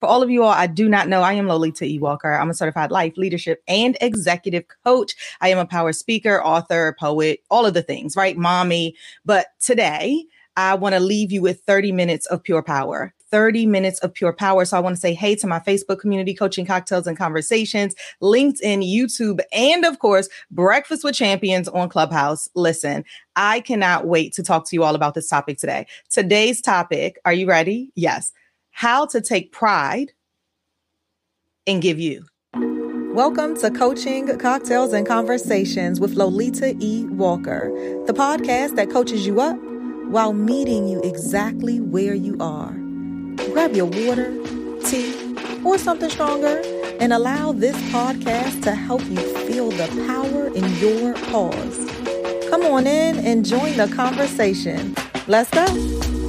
For all of you all I do not know, I am Lolita E. Walker. I'm a certified life, leadership, and executive coach. I am a power speaker, author, poet, all of the things, right? Mommy. But today, I want to leave you with 30 minutes of pure power. 30 minutes of pure power. So I want to say hey to my Facebook community, Coaching Cocktails and Conversations, LinkedIn, YouTube, and of course, Breakfast with Champions on Clubhouse. Listen, I cannot wait to talk to you all about this topic today. Today's topic, are you ready? Yes. How to take pride and give you. Welcome to Coaching Cocktails and Conversations with Lolita E. Walker, the podcast that coaches you up while meeting you exactly where you are. Grab your water, tea, or something stronger and allow this podcast to help you feel the power in your pause. Come on in and join the conversation. Let's go.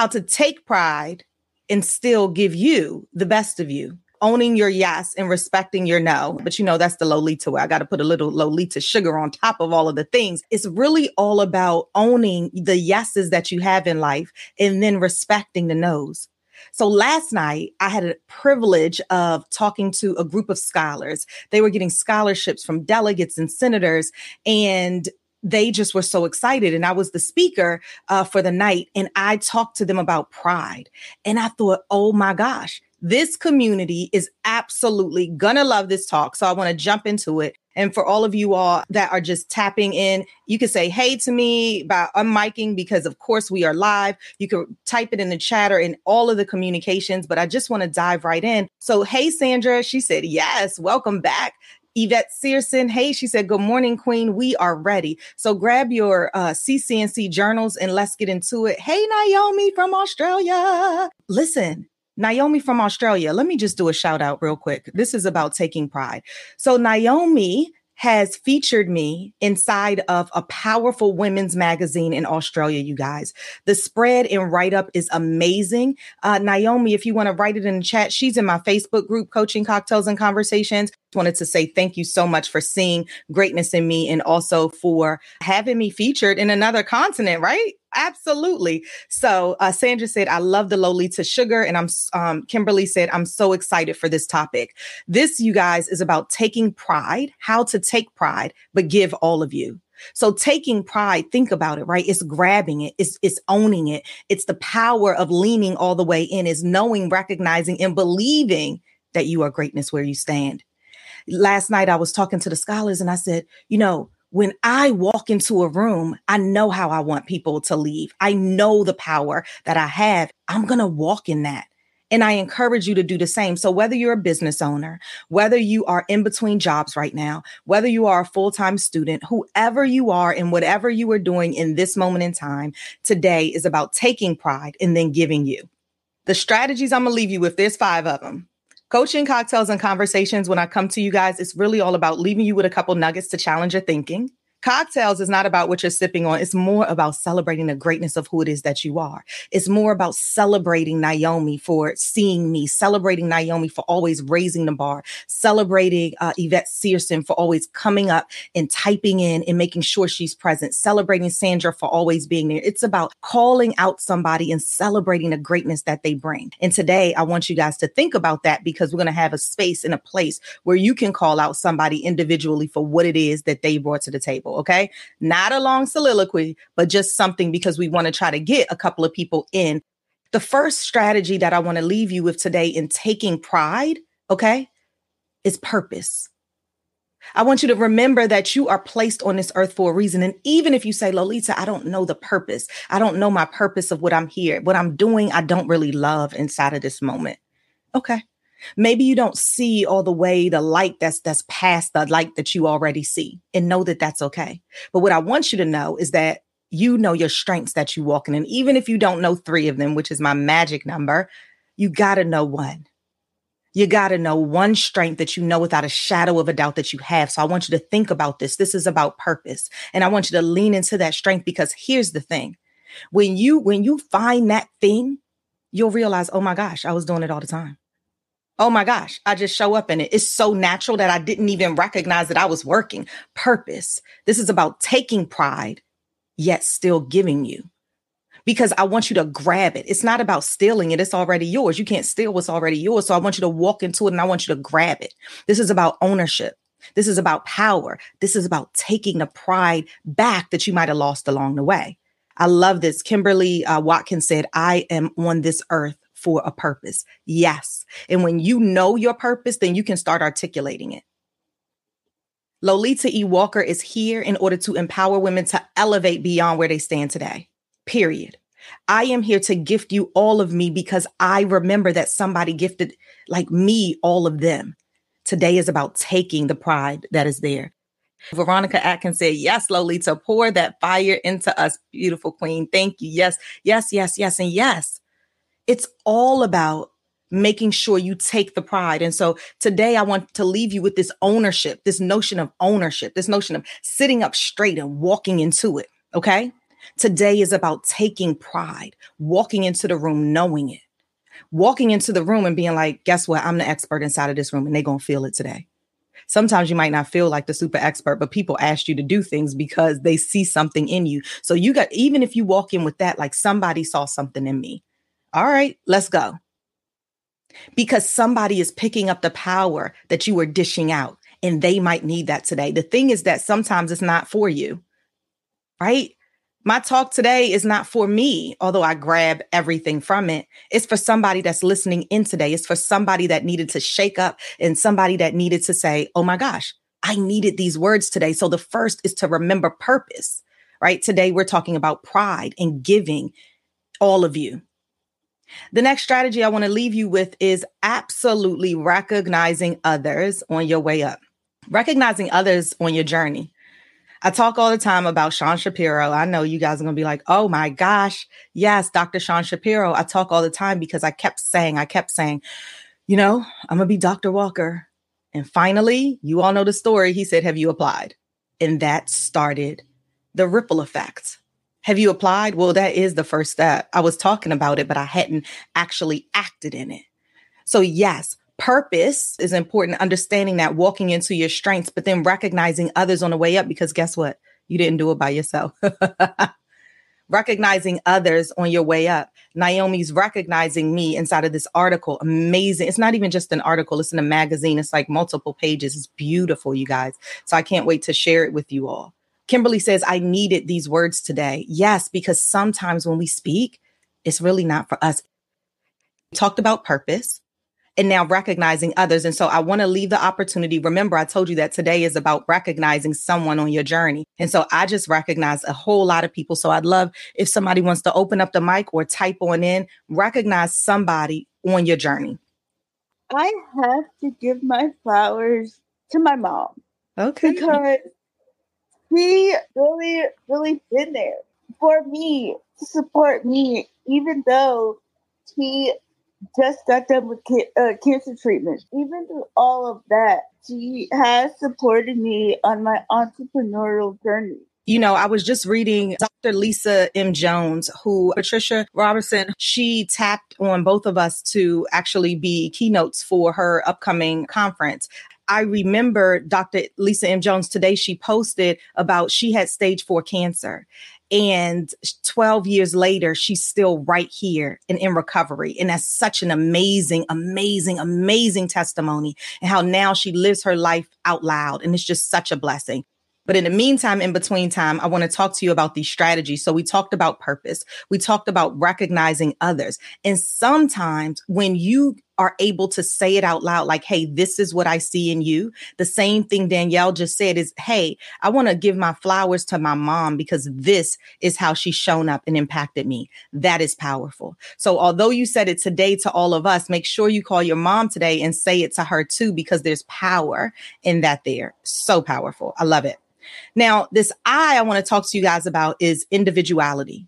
How to take pride and still give you the best of you owning your yes and respecting your no. But you know, that's the Lolita way. I got to put a little Lolita sugar on top of all of the things. It's really all about owning the yeses that you have in life and then respecting the no's. So last night, I had a privilege of talking to a group of scholars. They were getting scholarships from delegates and senators, and they just were so excited. And I was the speaker uh, for the night, and I talked to them about pride. And I thought, oh my gosh, this community is absolutely gonna love this talk. So I want to jump into it. And for all of you all that are just tapping in, you can say hey to me by unmiking because, of course, we are live. You can type it in the chat or in all of the communications, but I just want to dive right in. So, hey, Sandra, she said, yes, welcome back. Yvette Searson, hey, she said, Good morning, Queen. We are ready. So grab your uh, CC&C journals and let's get into it. Hey, Naomi from Australia. Listen, Naomi from Australia. Let me just do a shout out real quick. This is about taking pride. So, Naomi has featured me inside of a powerful women's magazine in Australia, you guys. The spread and write up is amazing. Uh, Naomi, if you want to write it in the chat, she's in my Facebook group, Coaching Cocktails and Conversations. Wanted to say thank you so much for seeing greatness in me and also for having me featured in another continent, right? Absolutely. So uh, Sandra said, I love the Lolita sugar. And I'm, um, Kimberly said, I'm so excited for this topic. This, you guys, is about taking pride, how to take pride, but give all of you. So taking pride, think about it, right? It's grabbing it. It's, it's owning it. It's the power of leaning all the way in is knowing, recognizing and believing that you are greatness where you stand. Last night I was talking to the scholars and I said, you know, when I walk into a room, I know how I want people to leave. I know the power that I have. I'm going to walk in that. And I encourage you to do the same. So, whether you're a business owner, whether you are in between jobs right now, whether you are a full time student, whoever you are and whatever you are doing in this moment in time, today is about taking pride and then giving you. The strategies I'm going to leave you with, there's five of them. Coaching cocktails and conversations, when I come to you guys, it's really all about leaving you with a couple nuggets to challenge your thinking. Cocktails is not about what you're sipping on. It's more about celebrating the greatness of who it is that you are. It's more about celebrating Naomi for seeing me, celebrating Naomi for always raising the bar, celebrating uh, Yvette Searson for always coming up and typing in and making sure she's present, celebrating Sandra for always being there. It's about calling out somebody and celebrating the greatness that they bring. And today, I want you guys to think about that because we're going to have a space and a place where you can call out somebody individually for what it is that they brought to the table people. Okay. Not a long soliloquy, but just something because we want to try to get a couple of people in. The first strategy that I want to leave you with today in taking pride, okay, is purpose. I want you to remember that you are placed on this earth for a reason. And even if you say, Lolita, I don't know the purpose, I don't know my purpose of what I'm here, what I'm doing, I don't really love inside of this moment. Okay. Maybe you don't see all the way the light that's that's past the light that you already see and know that that's okay. But what I want you to know is that you know your strengths that you walk in. And even if you don't know three of them, which is my magic number, you got to know one. You got to know one strength that you know without a shadow of a doubt that you have. So I want you to think about this. This is about purpose. And I want you to lean into that strength because here's the thing. When you when you find that thing, you'll realize, "Oh my gosh, I was doing it all the time." Oh my gosh, I just show up in it. It's so natural that I didn't even recognize that I was working. Purpose. This is about taking pride, yet still giving you. because I want you to grab it. It's not about stealing it, it's already yours. You can't steal what's already yours. So I want you to walk into it and I want you to grab it. This is about ownership. This is about power. This is about taking the pride back that you might have lost along the way. I love this. Kimberly uh, Watkins said, I am on this earth for a purpose. Yes. And when you know your purpose, then you can start articulating it. Lolita E. Walker is here in order to empower women to elevate beyond where they stand today. Period. I am here to gift you all of me because I remember that somebody gifted like me all of them. Today is about taking the pride that is there. Veronica Atkins said, Yes, Lolita, pour that fire into us, beautiful queen. Thank you. Yes, yes, yes, yes, and yes. It's all about making sure you take the pride. And so today I want to leave you with this ownership, this notion of ownership, this notion of sitting up straight and walking into it. Okay. Today is about taking pride, walking into the room, knowing it, walking into the room and being like, guess what? I'm the expert inside of this room and they're going to feel it today. Sometimes you might not feel like the super expert, but people ask you to do things because they see something in you. So you got, even if you walk in with that, like somebody saw something in me. All right, let's go because somebody is picking up the power that you are dishing out and they might need that today. The thing is that sometimes it's not for you, right? My talk today is not for me, although I grab everything from it. It's for somebody that's listening in today. It's for somebody that needed to shake up and somebody that needed to say, oh my gosh, I needed these words today. So the first is to remember purpose, right? Today we're talking about pride and giving all of you. The next strategy I want to leave you with is absolutely recognizing others on your way up, recognizing others on your journey. I talk all the time about Sean Shapiro. I know you guys are going to be like, oh my gosh, yes, Dr. Sean Shapiro. I talk all the time because I kept saying, I kept saying, you know, I'm going to be Dr. Walker. And finally, you all know the story. He said, Have you applied? And that started the ripple effect. Have you applied? Well, that is the first step. I was talking about it, but I hadn't actually acted in it. So, yes, purpose is important, understanding that walking into your strengths, but then recognizing others on the way up because guess what? You didn't do it by yourself. recognizing others on your way up. Naomi's recognizing me inside of this article. Amazing. It's not even just an article, it's in a magazine. It's like multiple pages. It's beautiful, you guys. So I can't wait to share it with you all. Kimberly says, I needed these words today. Yes, because sometimes when we speak, it's really not for us. We talked about purpose and now recognizing others. And so I want to leave the opportunity. Remember, I told you that today is about recognizing someone on your journey. And so I just recognize a whole lot of people. So I'd love if somebody wants to open up the mic or type on in, recognize somebody on your journey. I have to give my flowers to my mom. Okay. Because he really, really been there for me to support me, even though he just got done with ca- uh, cancer treatment. Even through all of that, she has supported me on my entrepreneurial journey. You know, I was just reading Dr. Lisa M. Jones, who Patricia Robertson, she tapped on both of us to actually be keynotes for her upcoming conference. I remember Dr. Lisa M. Jones today, she posted about she had stage four cancer. And 12 years later, she's still right here and in recovery. And that's such an amazing, amazing, amazing testimony and how now she lives her life out loud. And it's just such a blessing. But in the meantime, in between time, I want to talk to you about these strategies. So we talked about purpose. We talked about recognizing others. And sometimes when you are able to say it out loud, like, hey, this is what I see in you. The same thing Danielle just said is, hey, I want to give my flowers to my mom because this is how she's shown up and impacted me. That is powerful. So, although you said it today to all of us, make sure you call your mom today and say it to her too, because there's power in that there. So powerful. I love it. Now, this I I want to talk to you guys about is individuality.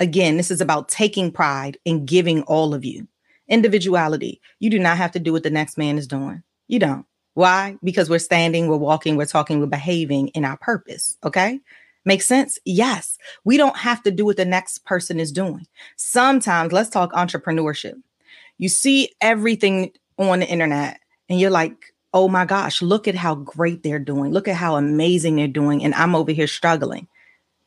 Again, this is about taking pride and giving all of you. Individuality. You do not have to do what the next man is doing. You don't. Why? Because we're standing, we're walking, we're talking, we're behaving in our purpose. Okay. Make sense? Yes. We don't have to do what the next person is doing. Sometimes, let's talk entrepreneurship. You see everything on the internet and you're like, oh my gosh, look at how great they're doing. Look at how amazing they're doing. And I'm over here struggling.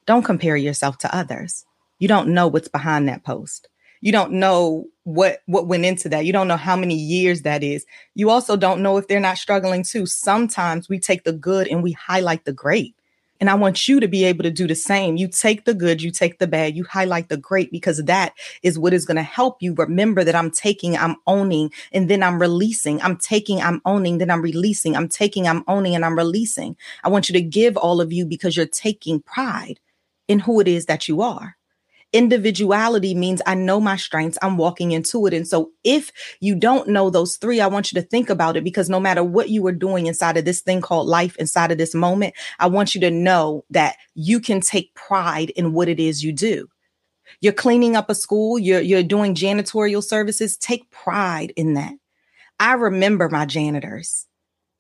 Don't compare yourself to others. You don't know what's behind that post. You don't know what what went into that. You don't know how many years that is. You also don't know if they're not struggling too. Sometimes we take the good and we highlight the great. And I want you to be able to do the same. You take the good, you take the bad, you highlight the great because that is what is going to help you remember that I'm taking, I'm owning, and then I'm releasing. I'm taking, I'm owning, then I'm releasing. I'm taking, I'm owning, and I'm releasing. I want you to give all of you because you're taking pride in who it is that you are individuality means I know my strengths, I'm walking into it. And so if you don't know those three, I want you to think about it because no matter what you are doing inside of this thing called life, inside of this moment, I want you to know that you can take pride in what it is you do. You're cleaning up a school, you're, you're doing janitorial services, take pride in that. I remember my janitors.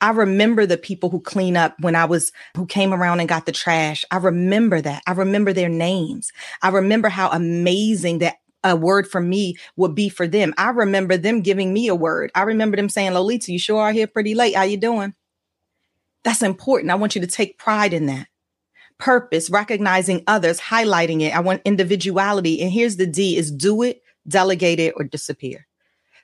I remember the people who clean up when I was, who came around and got the trash. I remember that. I remember their names. I remember how amazing that a word for me would be for them. I remember them giving me a word. I remember them saying, Lolita, you sure are here pretty late. How you doing? That's important. I want you to take pride in that. Purpose, recognizing others, highlighting it. I want individuality. And here's the D is do it, delegate it, or disappear.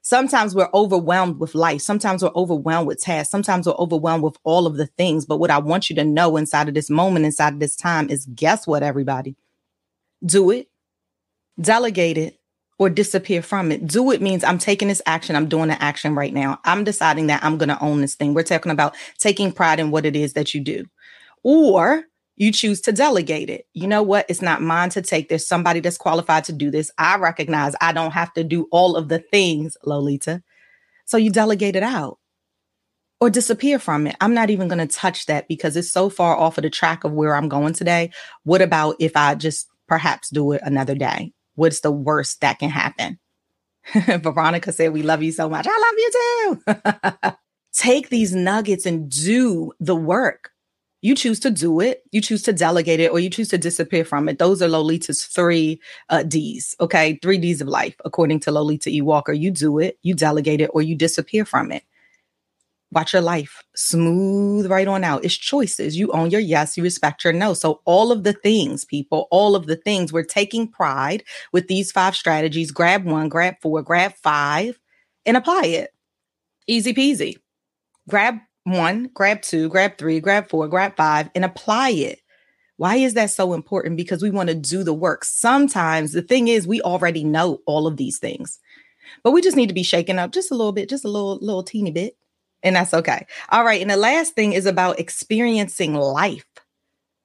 Sometimes we're overwhelmed with life. Sometimes we're overwhelmed with tasks. Sometimes we're overwhelmed with all of the things. But what I want you to know inside of this moment, inside of this time is guess what, everybody? Do it, delegate it, or disappear from it. Do it means I'm taking this action. I'm doing the action right now. I'm deciding that I'm going to own this thing. We're talking about taking pride in what it is that you do. Or you choose to delegate it. You know what? It's not mine to take. There's somebody that's qualified to do this. I recognize I don't have to do all of the things, Lolita. So you delegate it out or disappear from it. I'm not even going to touch that because it's so far off of the track of where I'm going today. What about if I just perhaps do it another day? What's the worst that can happen? Veronica said, We love you so much. I love you too. Take these nuggets and do the work. You choose to do it, you choose to delegate it, or you choose to disappear from it. Those are Lolita's three uh, D's, okay? Three D's of life, according to Lolita E. Walker. You do it, you delegate it, or you disappear from it. Watch your life smooth right on out. It's choices. You own your yes, you respect your no. So, all of the things, people, all of the things, we're taking pride with these five strategies. Grab one, grab four, grab five, and apply it. Easy peasy. Grab one, grab two, grab three, grab four, grab five, and apply it. Why is that so important? Because we want to do the work. Sometimes the thing is, we already know all of these things, but we just need to be shaken up just a little bit, just a little, little teeny bit. And that's okay. All right. And the last thing is about experiencing life.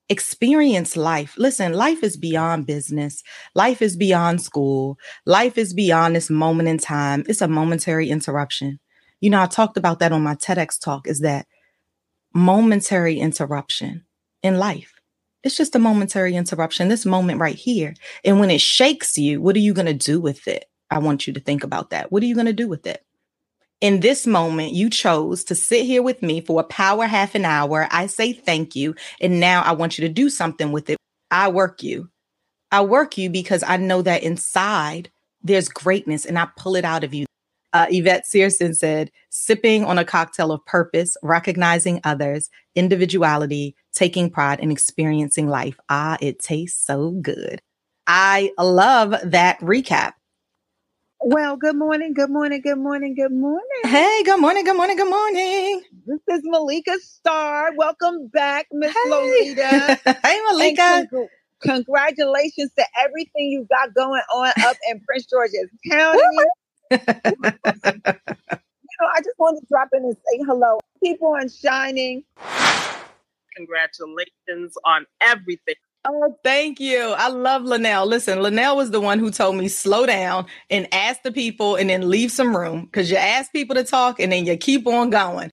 Experience life. Listen, life is beyond business. Life is beyond school. Life is beyond this moment in time. It's a momentary interruption. You know, I talked about that on my TEDx talk is that momentary interruption in life. It's just a momentary interruption, this moment right here. And when it shakes you, what are you going to do with it? I want you to think about that. What are you going to do with it? In this moment, you chose to sit here with me for a power half an hour. I say thank you. And now I want you to do something with it. I work you. I work you because I know that inside there's greatness and I pull it out of you. Uh, Yvette Searson said, sipping on a cocktail of purpose, recognizing others, individuality, taking pride, in experiencing life. Ah, it tastes so good. I love that recap. Well, good morning, good morning, good morning, good morning. Hey, good morning, good morning, good morning. This is Malika Starr. Welcome back, Miss hey. Lolita. hey, Malika. Con- congratulations to everything you got going on up in Prince George's County you know, I just wanted to drop in and say hello. People on Shining. Congratulations on everything. Oh, thank you. I love Linnell. Listen, Linnell was the one who told me slow down and ask the people and then leave some room because you ask people to talk and then you keep on going.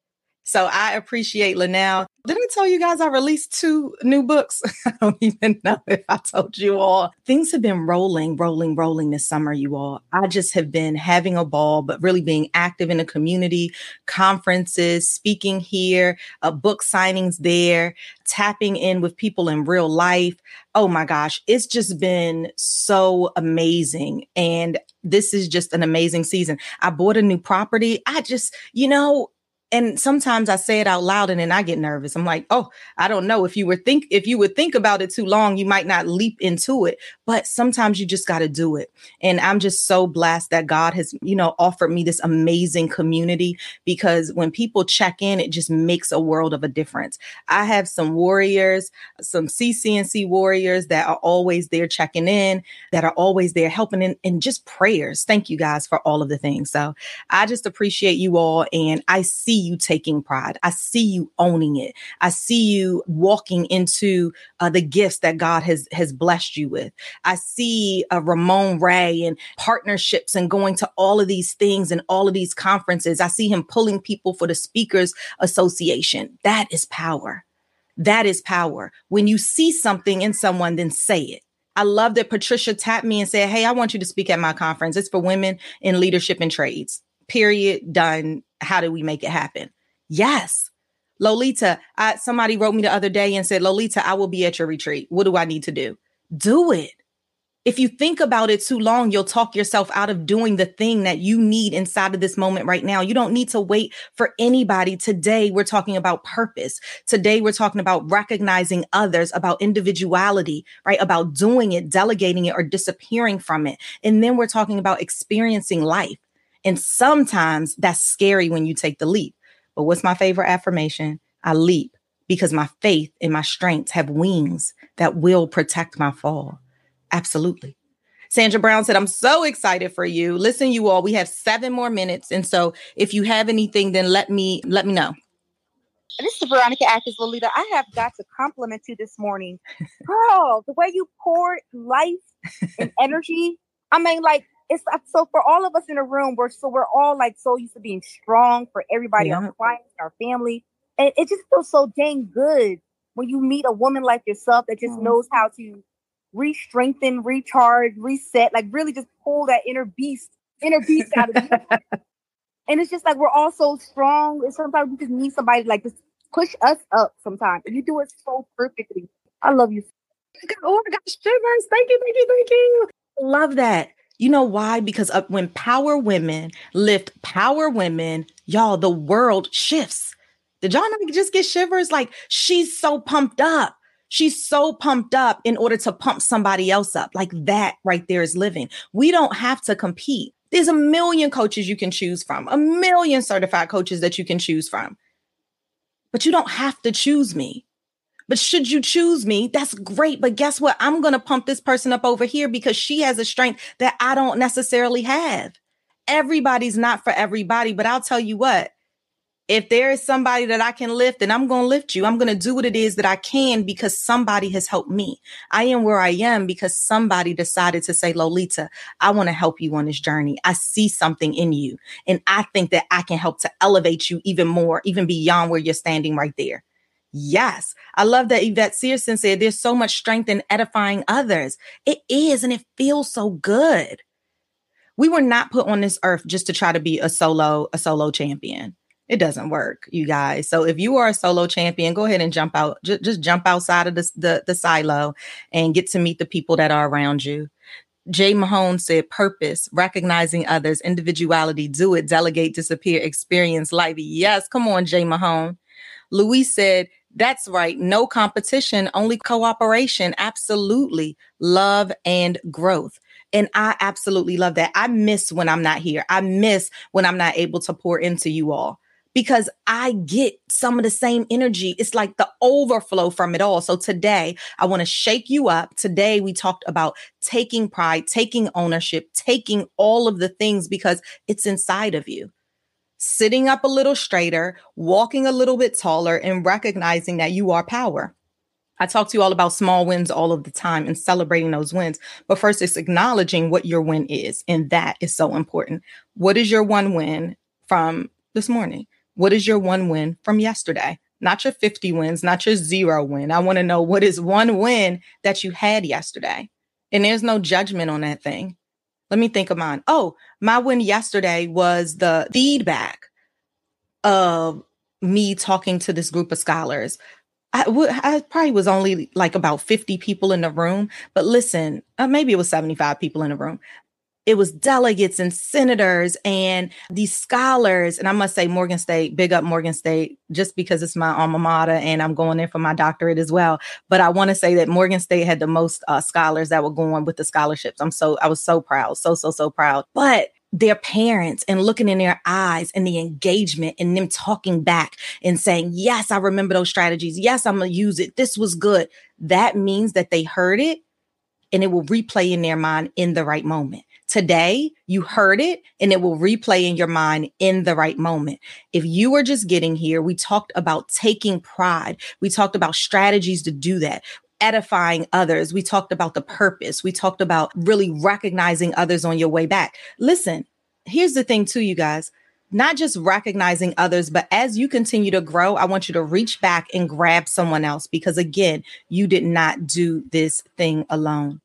So I appreciate Linnell. Did I tell you guys I released two new books? I don't even know if I told you all. Things have been rolling, rolling, rolling this summer, you all. I just have been having a ball, but really being active in the community, conferences, speaking here, uh, book signings there, tapping in with people in real life. Oh my gosh, it's just been so amazing. And this is just an amazing season. I bought a new property. I just, you know, and sometimes I say it out loud and then I get nervous. I'm like, oh, I don't know. If you were think if you would think about it too long, you might not leap into it. But sometimes you just got to do it. And I'm just so blessed that God has, you know, offered me this amazing community because when people check in, it just makes a world of a difference. I have some warriors, some CC&C warriors that are always there checking in, that are always there helping in, and just prayers. Thank you guys for all of the things. So I just appreciate you all. And I see you taking pride. I see you owning it. I see you walking into uh, the gifts that God has has blessed you with. I see uh, Ramon Ray and partnerships and going to all of these things and all of these conferences. I see him pulling people for the Speakers Association. That is power. That is power. When you see something in someone, then say it. I love that Patricia tapped me and said, Hey, I want you to speak at my conference. It's for women in leadership and trades. Period. Done how do we make it happen? Yes. Lolita, I, somebody wrote me the other day and said, Lolita, I will be at your retreat. What do I need to do? Do it. If you think about it too long, you'll talk yourself out of doing the thing that you need inside of this moment right now. You don't need to wait for anybody. Today, we're talking about purpose. Today, we're talking about recognizing others, about individuality, right? About doing it, delegating it, or disappearing from it. And then we're talking about experiencing life. And sometimes that's scary when you take the leap. But what's my favorite affirmation? I leap because my faith and my strengths have wings that will protect my fall. Absolutely. Sandra Brown said, I'm so excited for you. Listen, you all, we have seven more minutes. And so if you have anything, then let me let me know. This is Veronica Atkins Lolita. I have got to compliment you this morning. Girl, the way you poured life and energy. I mean, like it's so for all of us in the room, we're so we're all like so used to being strong for everybody, yeah. our clients, our family. And it just feels so dang good when you meet a woman like yourself that just mm. knows how to re-strengthen, recharge, reset, like really just pull that inner beast, inner beast out of you. and it's just like we're all so strong. And sometimes we just need somebody like just push us up sometimes. And you do it so perfectly. I love you. Oh my gosh, shivers. Thank you, thank you, thank you. Love that. You know why? Because uh, when power women lift power women, y'all, the world shifts. Did y'all not just get shivers? Like she's so pumped up. She's so pumped up in order to pump somebody else up. Like that right there is living. We don't have to compete. There's a million coaches you can choose from, a million certified coaches that you can choose from. But you don't have to choose me. But should you choose me, that's great. But guess what? I'm going to pump this person up over here because she has a strength that I don't necessarily have. Everybody's not for everybody, but I'll tell you what, if there is somebody that I can lift, then I'm going to lift you. I'm going to do what it is that I can because somebody has helped me. I am where I am because somebody decided to say, Lolita, I want to help you on this journey. I see something in you. And I think that I can help to elevate you even more, even beyond where you're standing right there. Yes. I love that Yvette Searson said there's so much strength in edifying others. It is, and it feels so good. We were not put on this earth just to try to be a solo, a solo champion. It doesn't work, you guys. So if you are a solo champion, go ahead and jump out, just, just jump outside of the, the, the silo and get to meet the people that are around you. Jay Mahone said, purpose, recognizing others, individuality, do it, delegate, disappear, experience life. Yes, come on, Jay Mahone. Louise said, that's right. No competition, only cooperation. Absolutely. Love and growth. And I absolutely love that. I miss when I'm not here. I miss when I'm not able to pour into you all because I get some of the same energy. It's like the overflow from it all. So today, I want to shake you up. Today, we talked about taking pride, taking ownership, taking all of the things because it's inside of you sitting up a little straighter, walking a little bit taller, and recognizing that you are power. I talk to you all about small wins all of the time and celebrating those wins. But first, it's acknowledging what your win is. And that is so important. What is your one win from this morning? What is your one win from yesterday? Not your 50 wins, not your zero win. I want to know what is one win that you had yesterday. And there's no judgment on that thing. Let me think of mine. Oh, my win yesterday was the feedback of me talking to this group of scholars. I, w- I probably was only like about 50 people in the room, but listen, uh, maybe it was 75 people in the room. It was delegates and senators and these scholars. And I must say, Morgan State, big up Morgan State, just because it's my alma mater and I'm going in for my doctorate as well. But I want to say that Morgan State had the most uh, scholars that were going with the scholarships. I'm so, I was so proud, so, so, so proud. But their parents and looking in their eyes and the engagement and them talking back and saying, Yes, I remember those strategies. Yes, I'm going to use it. This was good. That means that they heard it and it will replay in their mind in the right moment. Today, you heard it and it will replay in your mind in the right moment. If you are just getting here, we talked about taking pride. We talked about strategies to do that edifying others. We talked about the purpose. We talked about really recognizing others on your way back. Listen, here's the thing, too, you guys. Not just recognizing others, but as you continue to grow, I want you to reach back and grab someone else because, again, you did not do this thing alone.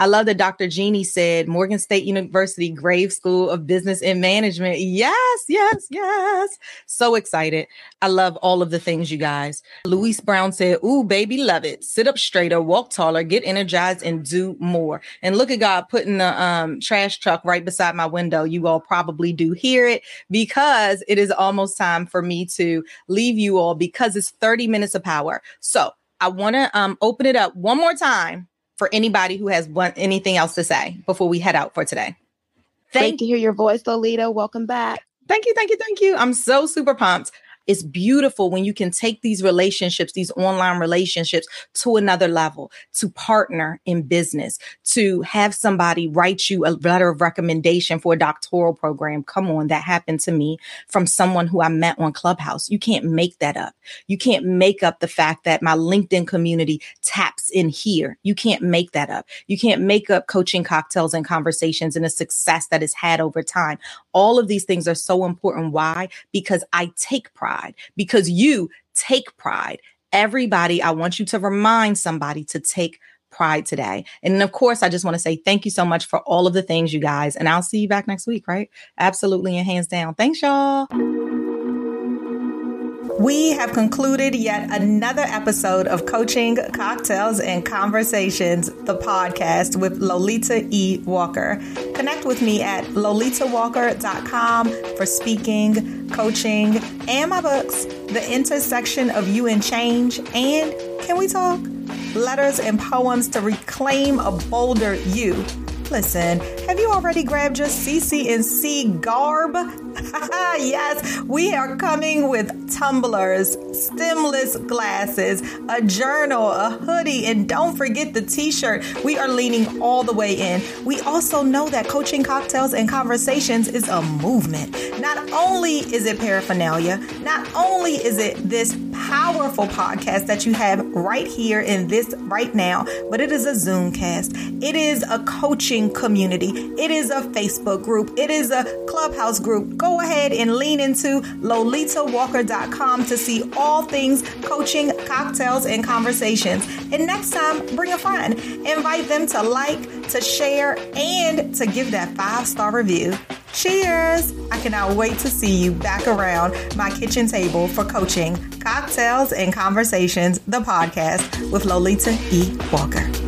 I love that Dr. Jeannie said Morgan State University Graves School of Business and Management. Yes, yes, yes. So excited. I love all of the things, you guys. Louise Brown said, Ooh, baby, love it. Sit up straighter, walk taller, get energized, and do more. And look at God putting the um, trash truck right beside my window. You all probably do hear it because it is almost time for me to leave you all because it's 30 minutes of power. So I want to um, open it up one more time for anybody who has one, anything else to say before we head out for today. Thank Great to hear your voice, Lolita. Welcome back. Thank you, thank you, thank you. I'm so super pumped it's beautiful when you can take these relationships, these online relationships to another level, to partner in business, to have somebody write you a letter of recommendation for a doctoral program. Come on, that happened to me from someone who I met on Clubhouse. You can't make that up. You can't make up the fact that my LinkedIn community taps in here. You can't make that up. You can't make up coaching cocktails and conversations and a success that is had over time. All of these things are so important. Why? Because I take pride, because you take pride. Everybody, I want you to remind somebody to take pride today. And of course, I just want to say thank you so much for all of the things, you guys. And I'll see you back next week, right? Absolutely. And hands down. Thanks, y'all. We have concluded yet another episode of Coaching, Cocktails, and Conversations, the podcast with Lolita E. Walker. Connect with me at lolitawalker.com for speaking, coaching, and my books, The Intersection of You and Change, and Can We Talk? Letters and poems to reclaim a bolder you. Listen, have you already grabbed your CC&C garb? yes, we are coming with tumblers, stemless glasses, a journal, a hoodie, and don't forget the t shirt. We are leaning all the way in. We also know that coaching cocktails and conversations is a movement. Not only is it paraphernalia, not only is it this powerful podcast that you have right here in this right now, but it is a Zoom cast. It is a coaching community. It is a Facebook group. It is a clubhouse group. Go ahead and lean into lolitawalker.com to see all things coaching, cocktails, and conversations. And next time, bring a friend. Invite them to like, to share, and to give that five star review. Cheers! I cannot wait to see you back around my kitchen table for coaching, cocktails, and conversations, the podcast with Lolita E. Walker.